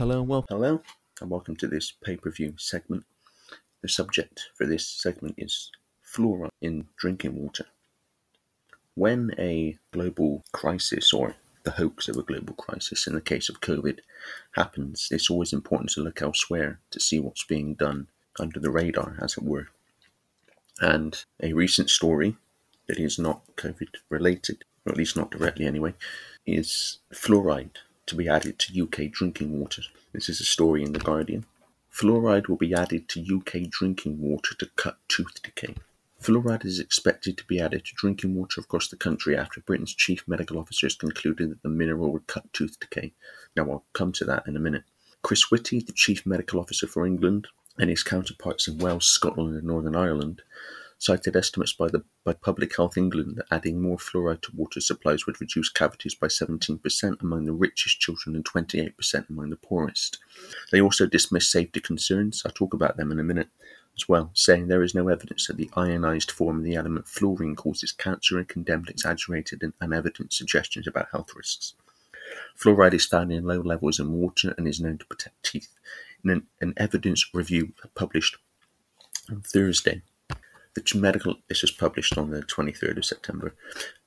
Hello, well, hello, and welcome to this pay-per-view segment. The subject for this segment is fluoride in drinking water. When a global crisis, or the hoax of a global crisis in the case of COVID, happens, it's always important to look elsewhere to see what's being done under the radar, as it were. And a recent story that is not COVID related, or at least not directly anyway, is fluoride to be added to UK drinking water. This is a story in The Guardian. Fluoride will be added to UK drinking water to cut tooth decay. Fluoride is expected to be added to drinking water across the country after Britain's chief medical officers concluded that the mineral would cut tooth decay. Now, I'll come to that in a minute. Chris Whitty, the chief medical officer for England, and his counterparts in Wales, Scotland, and Northern Ireland cited estimates by the by Public Health England that adding more fluoride to water supplies would reduce cavities by 17% among the richest children and 28% among the poorest. They also dismissed safety concerns. I'll talk about them in a minute as well, saying there is no evidence that the ionized form of the element fluorine causes cancer and condemned exaggerated and unevident suggestions about health risks. Fluoride is found in low levels in water and is known to protect teeth. In an, an evidence review published on Thursday, the medical this was published on the 23rd of September.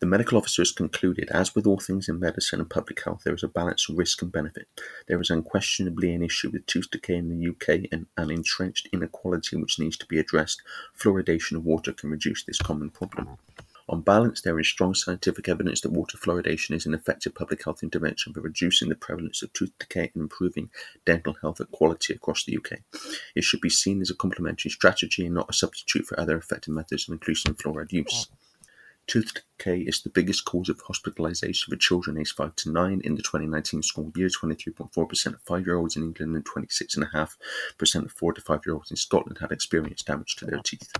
The medical officers concluded, as with all things in medicine and public health, there is a balance of risk and benefit. There is unquestionably an issue with tooth decay in the UK and an entrenched inequality which needs to be addressed. Fluoridation of water can reduce this common problem. On balance, there is strong scientific evidence that water fluoridation is an effective public health intervention for reducing the prevalence of tooth decay and improving dental health and quality across the UK. It should be seen as a complementary strategy and not a substitute for other effective methods of increasing fluoride use. Tooth decay is the biggest cause of hospitalisation for children aged 5 to 9 in the 2019 school year. 23.4% of 5 year olds in England and 26.5% of 4 to 5 year olds in Scotland had experienced damage to their teeth.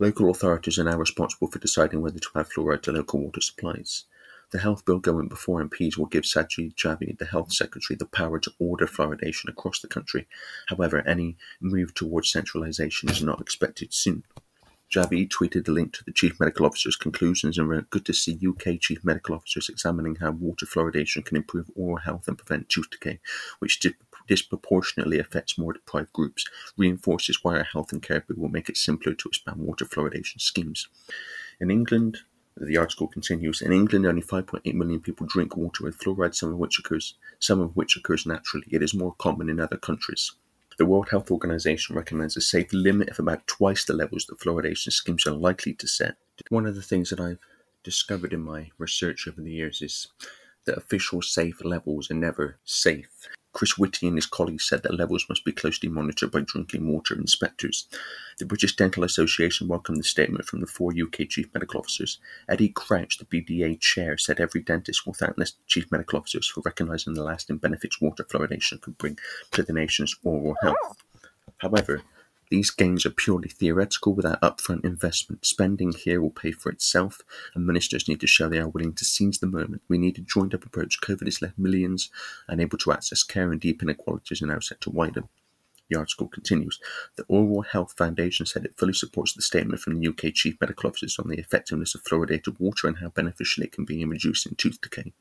Local authorities are now responsible for deciding whether to add fluoride to local water supplies. The health bill going before MPs will give Sajid Javid, the health secretary, the power to order fluoridation across the country. However, any move towards centralisation is not expected soon. Javid tweeted a link to the chief medical officer's conclusions and wrote, Good to see UK chief medical officers examining how water fluoridation can improve oral health and prevent tooth decay, which disproportionately affects more deprived groups, reinforces why our health and care bill will make it simpler to expand water fluoridation schemes. In England, the article continues. In England, only 5.8 million people drink water with fluoride, some of which occurs, some of which occurs naturally. It is more common in other countries. The World Health Organization recommends a safe limit of about twice the levels that fluoridation schemes are likely to set. One of the things that I've discovered in my research over the years is that official safe levels are never safe. Chris Whitty and his colleagues said that levels must be closely monitored by drinking water inspectors. The British Dental Association welcomed the statement from the four UK chief medical officers. Eddie Crouch, the BDA chair, said every dentist will thank the chief medical officers for recognising the lasting benefits water fluoridation could bring to the nation's oral health. However, these gains are purely theoretical without upfront investment. Spending here will pay for itself, and ministers need to show they are willing to seize the moment. We need a joined up approach. COVID has left millions unable to access care, and deep inequalities are now set to widen. The article continues. The Oral Health Foundation said it fully supports the statement from the UK Chief Medical Officers on the effectiveness of fluoridated water and how beneficial it can be in reducing tooth decay.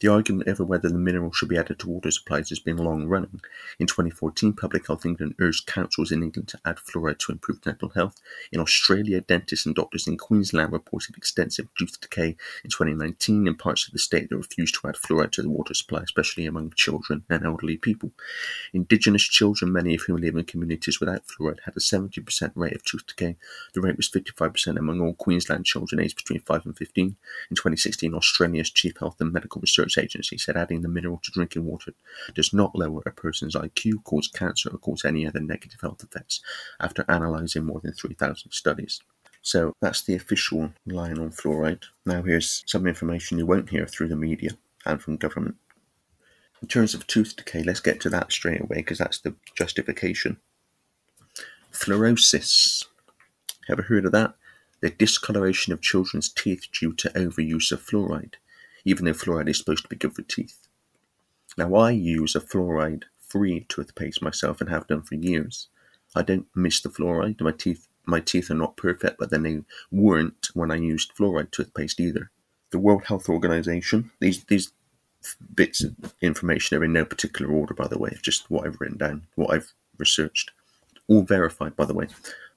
The argument over whether the mineral should be added to water supplies has been long running. In 2014, Public Health England urged councils in England to add fluoride to improve dental health. In Australia, dentists and doctors in Queensland reported extensive tooth decay in 2019 in parts of the state that refused to add fluoride to the water supply, especially among children and elderly people. Indigenous children, many of whom live in communities without fluoride, had a 70% rate of tooth decay. The rate was 55% among all Queensland children aged between 5 and 15. In 2016, Australia's Chief Health and Medical Research Agency said adding the mineral to drinking water does not lower a person's IQ, cause cancer, or cause any other negative health effects after analysing more than 3,000 studies. So that's the official line on fluoride. Now here's some information you won't hear through the media and from government. In terms of tooth decay, let's get to that straight away because that's the justification. Fluorosis. Have you ever heard of that? The discoloration of children's teeth due to overuse of fluoride even though fluoride is supposed to be good for teeth. Now, I use a fluoride free toothpaste myself and have done for years. I don't miss the fluoride. My teeth, my teeth are not perfect, but then they weren't when I used fluoride toothpaste either. The World Health Organization, these, these, bits of information are in no particular order, by the way, just what I've written down, what I've researched. All verified, by the way.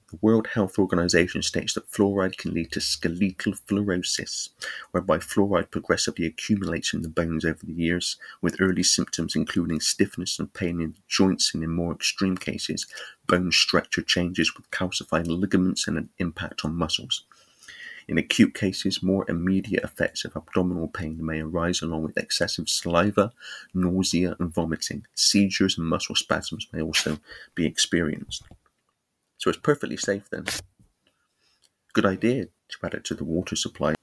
The World Health Organization states that fluoride can lead to skeletal fluorosis, whereby fluoride progressively accumulates in the bones over the years, with early symptoms including stiffness and pain in the joints, and in more extreme cases, bone structure changes with calcified ligaments and an impact on muscles. In acute cases, more immediate effects of abdominal pain may arise along with excessive saliva, nausea, and vomiting. Seizures and muscle spasms may also be experienced. So it's perfectly safe then. Good idea to add it to the water supply.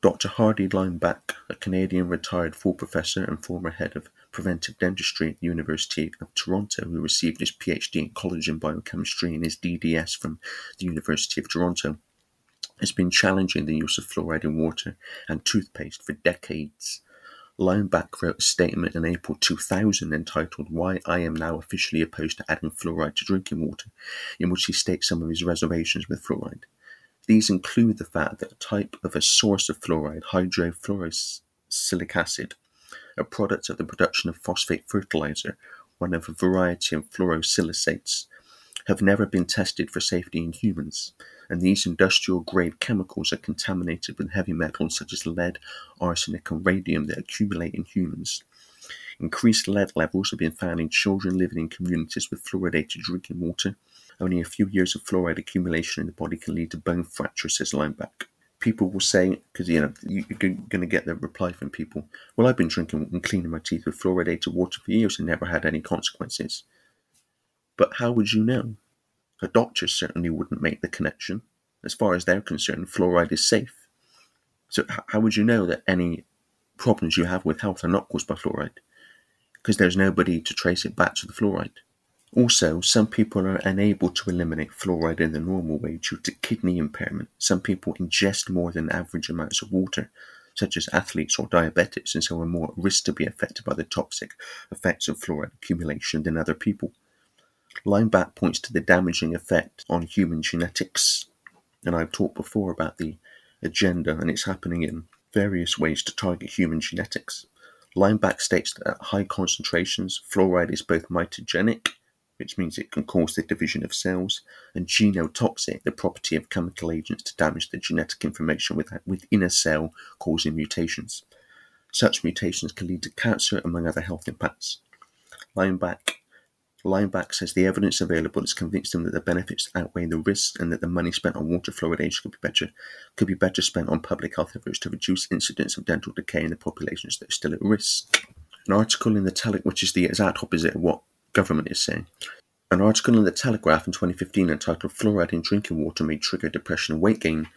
Dr. Hardy Limeback, a Canadian retired full professor and former head of preventive dentistry at the University of Toronto, who received his PhD in collagen biochemistry and his DDS from the University of Toronto, has been challenging the use of fluoride in water and toothpaste for decades. Limeback wrote a statement in April 2000 entitled Why I Am Now Officially Opposed to Adding Fluoride to Drinking Water, in which he states some of his reservations with fluoride. These include the fact that a type of a source of fluoride, hydrofluorosilicic acid, a product of the production of phosphate fertilizer, one of a variety of fluorosilicates, have never been tested for safety in humans and these industrial grade chemicals are contaminated with heavy metals such as lead, arsenic, and radium that accumulate in humans. Increased lead levels have been found in children living in communities with fluoridated drinking water. Only a few years of fluoride accumulation in the body can lead to bone fracture, says Limeback. People will say, because you know you're going to get the reply from people. Well, I've been drinking and cleaning my teeth with fluoridated water for years and never had any consequences. But how would you know? A doctor certainly wouldn't make the connection. As far as they're concerned, fluoride is safe. So, how would you know that any problems you have with health are not caused by fluoride? Because there's nobody to trace it back to the fluoride. Also, some people are unable to eliminate fluoride in the normal way due to kidney impairment. Some people ingest more than average amounts of water, such as athletes or diabetics, and so are more at risk to be affected by the toxic effects of fluoride accumulation than other people. Limeback points to the damaging effect on human genetics. And I've talked before about the agenda, and it's happening in various ways to target human genetics. Limeback states that at high concentrations, fluoride is both mitogenic, which means it can cause the division of cells, and genotoxic, the property of chemical agents to damage the genetic information within a cell, causing mutations. Such mutations can lead to cancer, among other health impacts. Limeback Limeback says the evidence available has convinced him that the benefits outweigh the risks and that the money spent on water fluoridation could be better could be better spent on public health efforts to reduce incidence of dental decay in the populations that are still at risk. An article in the Telegraph, which is the exact opposite of what government is saying. An article in the Telegraph in 2015 entitled Fluoride in Drinking Water May Trigger Depression and Weight Gain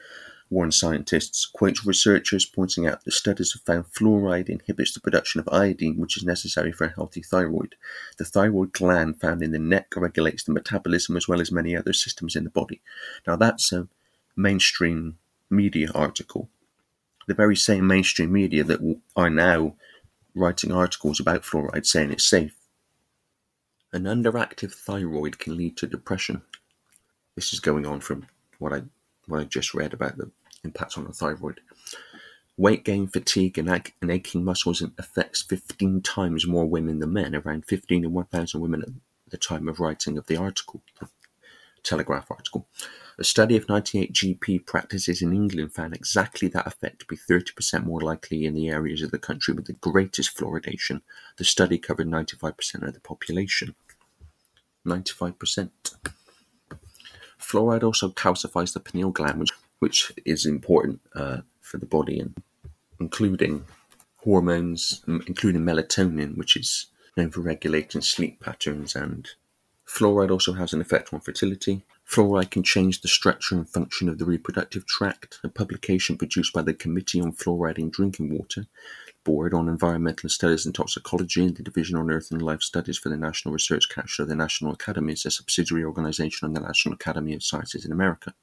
warn scientists, quotes researchers pointing out that studies have found fluoride inhibits the production of iodine, which is necessary for a healthy thyroid. The thyroid gland found in the neck regulates the metabolism as well as many other systems in the body. Now, that's a mainstream media article. The very same mainstream media that are now writing articles about fluoride saying it's safe. An underactive thyroid can lead to depression. This is going on from what I what I just read about the impacts on the thyroid. Weight gain, fatigue, and, and aching muscles affects 15 times more women than men, around 15 and 1,000 women at the time of writing of the article, the Telegraph article. A study of 98 GP practices in England found exactly that effect to be 30% more likely in the areas of the country with the greatest fluoridation. The study covered 95% of the population. 95%. Fluoride also calcifies the pineal gland, which which is important uh, for the body, and including hormones, including melatonin, which is known for regulating sleep patterns. And fluoride also has an effect on fertility. Fluoride can change the structure and function of the reproductive tract. A publication produced by the Committee on Fluoride in Drinking Water Board on Environmental Studies and Toxicology and the Division on Earth and Life Studies for the National Research Council of the National Academies, a subsidiary organization of the National Academy of Sciences in America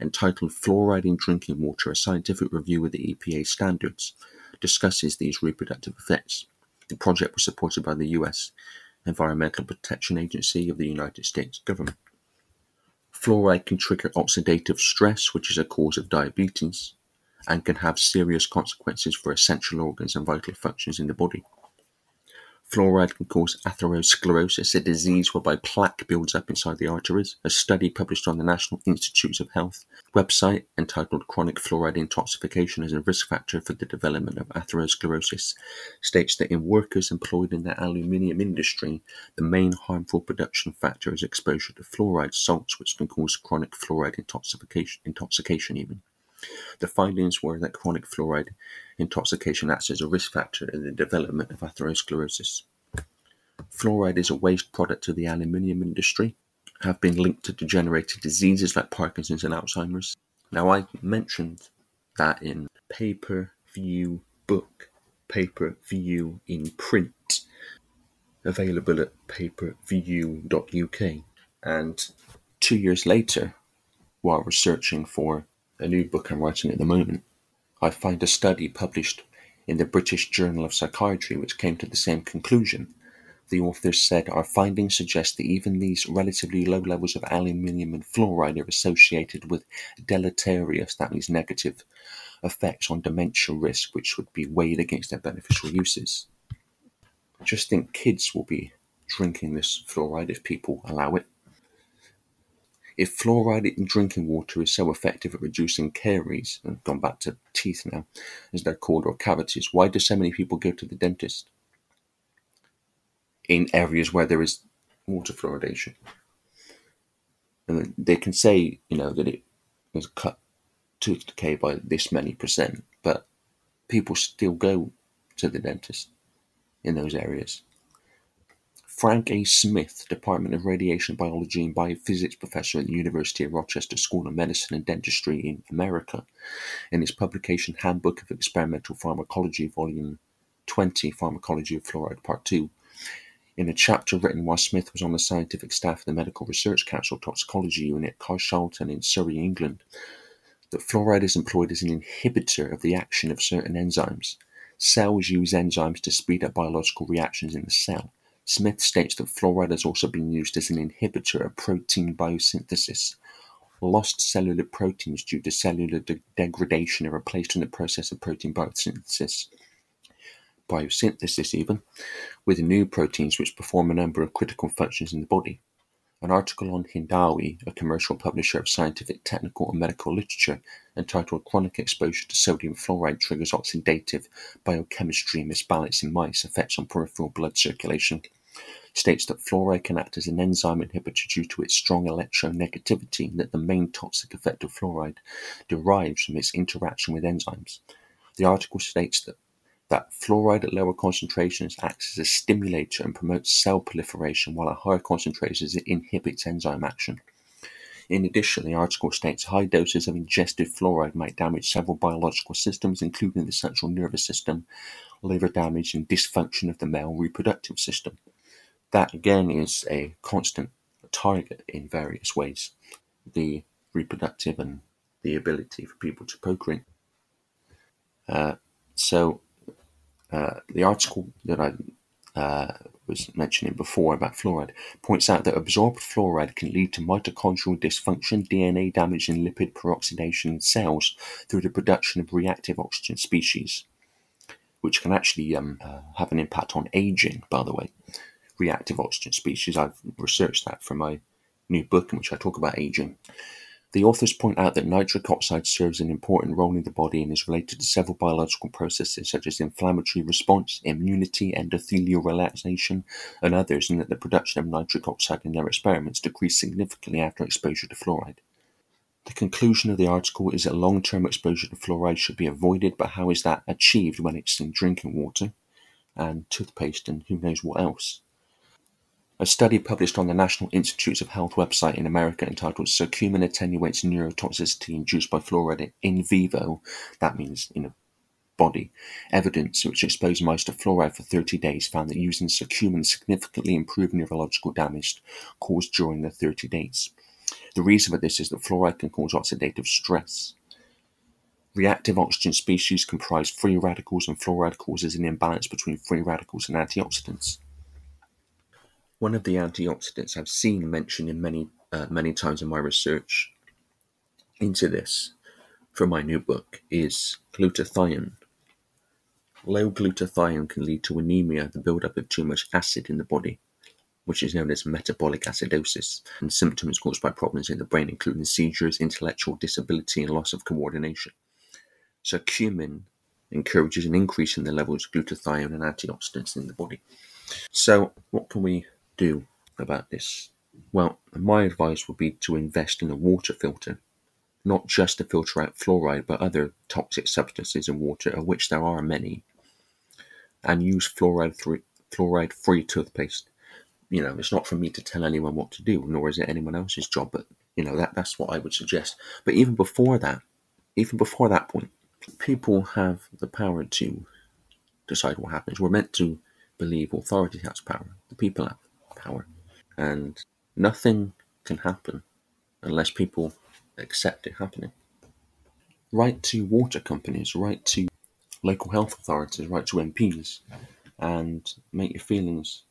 entitled Fluoride in Drinking Water, a scientific review of the EPA standards, discusses these reproductive effects. The project was supported by the US Environmental Protection Agency of the United States government. Fluoride can trigger oxidative stress, which is a cause of diabetes. and can have serious consequences for essential organs and vital functions in the body. Fluoride can cause atherosclerosis, a disease whereby plaque builds up inside the arteries. A study published on the National Institutes of Health website entitled Chronic Fluoride Intoxication as a Risk Factor for the Development of Atherosclerosis states that in workers employed in the aluminium industry, the main harmful production factor is exposure to fluoride salts, which can cause chronic fluoride intoxication, intoxication even. The findings were that chronic fluoride intoxication acts as a risk factor in the development of atherosclerosis. Fluoride is a waste product of the aluminium industry, have been linked to degenerative diseases like Parkinson's and Alzheimer's. Now, I mentioned that in paper view book, paper view in print, available at paperview.uk. And two years later, while researching for a new book I'm writing at the moment, I find a study published in the British Journal of Psychiatry which came to the same conclusion. The authors said our findings suggest that even these relatively low levels of aluminium and fluoride are associated with deleterious, that means negative, effects on dementia risk, which would be weighed against their beneficial uses. I just think kids will be drinking this fluoride if people allow it. If fluoride in drinking water is so effective at reducing caries, and gone back to teeth now, as they're called, or cavities, why do so many people go to the dentist? In areas where there is water fluoridation. And they can say, you know, that it has cut tooth decay by this many percent, but people still go to the dentist in those areas. Frank A. Smith, Department of Radiation Biology and Biophysics professor at the University of Rochester School of Medicine and Dentistry in America, in his publication Handbook of Experimental Pharmacology, Volume 20, Pharmacology of Fluoride, Part 2, in a chapter written while Smith was on the scientific staff of the Medical Research Council Toxicology Unit Carshalton in Surrey, England, that fluoride is employed as an inhibitor of the action of certain enzymes. Cells use enzymes to speed up biological reactions in the cell. Smith states that fluoride has also been used as an inhibitor of protein biosynthesis. Lost cellular proteins due to cellular de- degradation are replaced in the process of protein biosynthesis, biosynthesis even, with new proteins which perform a number of critical functions in the body. An article on Hindawi, a commercial publisher of scientific, technical, and medical literature, entitled Chronic Exposure to Sodium Fluoride Triggers Oxidative Biochemistry Misbalance in Mice Effects on Peripheral Blood Circulation, states that fluoride can act as an enzyme inhibitor due to its strong electronegativity and that the main toxic effect of fluoride derives from its interaction with enzymes. The article states that, that fluoride at lower concentrations acts as a stimulator and promotes cell proliferation, while at higher concentrations it inhibits enzyme action. In addition, the article states high doses of ingested fluoride might damage several biological systems, including the central nervous system, liver damage, and dysfunction of the male reproductive system that again is a constant target in various ways the reproductive and the ability for people to procreate. Uh, so, uh, the article that I uh, was mentioning before about fluoride points out that absorbed fluoride can lead to mitochondrial dysfunction, DNA damage, and lipid peroxidation in cells through the production of reactive oxygen species, which can actually um, uh, have an impact on aging, by the way reactive oxygen species. I've researched that for my new book in which I talk about aging. The authors point out that nitric oxide serves an important role in the body and is related to several biological processes such as inflammatory response, immunity, endothelial relaxation, and others, and that the production of nitric oxide in their experiments decreased significantly after exposure to fluoride. The conclusion of the article is that long term exposure to fluoride should be avoided, but how is that achieved when it's in drinking water and toothpaste and who knows what else? A study published on the National Institutes of Health website in America entitled Curcumin Attenuates Neurotoxicity Induced by Fluoride in Vivo, that means in a body, evidence which exposed mice to fluoride for 30 days found that using curcumin significantly improved neurological damage caused during the 30 days. The reason for this is that fluoride can cause oxidative stress. Reactive oxygen species comprise free radicals, and fluoride causes an imbalance between free radicals and antioxidants. One of the antioxidants I've seen mentioned in many uh, many times in my research into this for my new book is glutathione. Low glutathione can lead to anemia, the buildup of too much acid in the body, which is known as metabolic acidosis, and symptoms caused by problems in the brain, including seizures, intellectual disability, and loss of coordination. So, cumin encourages an increase in the levels of glutathione and antioxidants in the body. So, what can we do about this? Well, my advice would be to invest in a water filter, not just to filter out fluoride, but other toxic substances in water, of which there are many, and use fluoride fluoride free toothpaste. You know, it's not for me to tell anyone what to do, nor is it anyone else's job, but you know, that, that's what I would suggest. But even before that, even before that point, people have the power to decide what happens. We're meant to believe authority has power. The people have power. And nothing can happen unless people accept it happening. Write to water companies, write to local health authorities, write to MPs, and make your feelings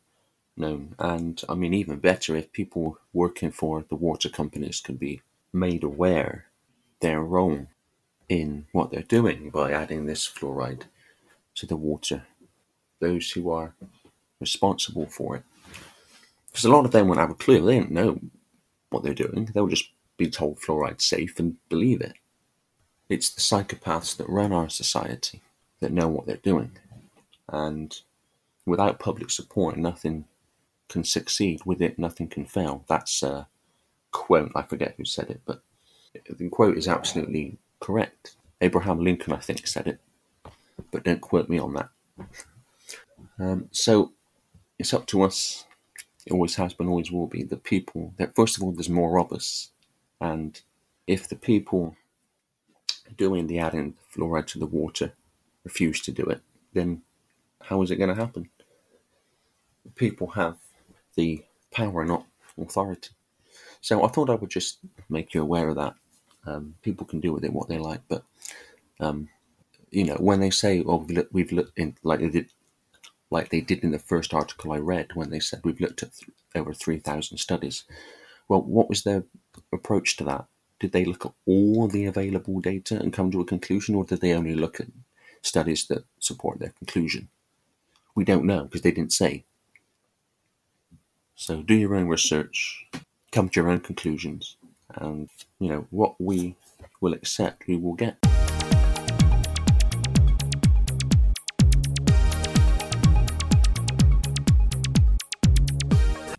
known. And I mean, even better if people working for the water companies can be made aware they're wrong in what they're doing by adding this fluoride to the water. Those who are responsible for it. Because a lot of them won't have a clue. They don't know what they're doing. They'll just be told fluoride's safe and believe it. It's the psychopaths that run our society that know what they're doing. And without public support, nothing can succeed. With it, nothing can fail. That's a quote. I forget who said it, but the quote is absolutely correct. Abraham Lincoln, I think, said it, but don't quote me on that. Um, so it's up to us. It always has been, always will be. The people that first of all, there's more of us, and if the people doing the adding fluoride to the water refuse to do it, then how is it going to happen? People have the power, not authority. So I thought I would just make you aware of that um, people can do with it what they like, but um, you know, when they say, "Oh, we've looked, we've looked in," like they did, like they did in the first article I read, when they said we've looked at th- over three thousand studies. Well, what was their approach to that? Did they look at all the available data and come to a conclusion, or did they only look at studies that support their conclusion? We don't know because they didn't say. So do your own research, come to your own conclusions and you know what we will accept we will get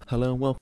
hello and welcome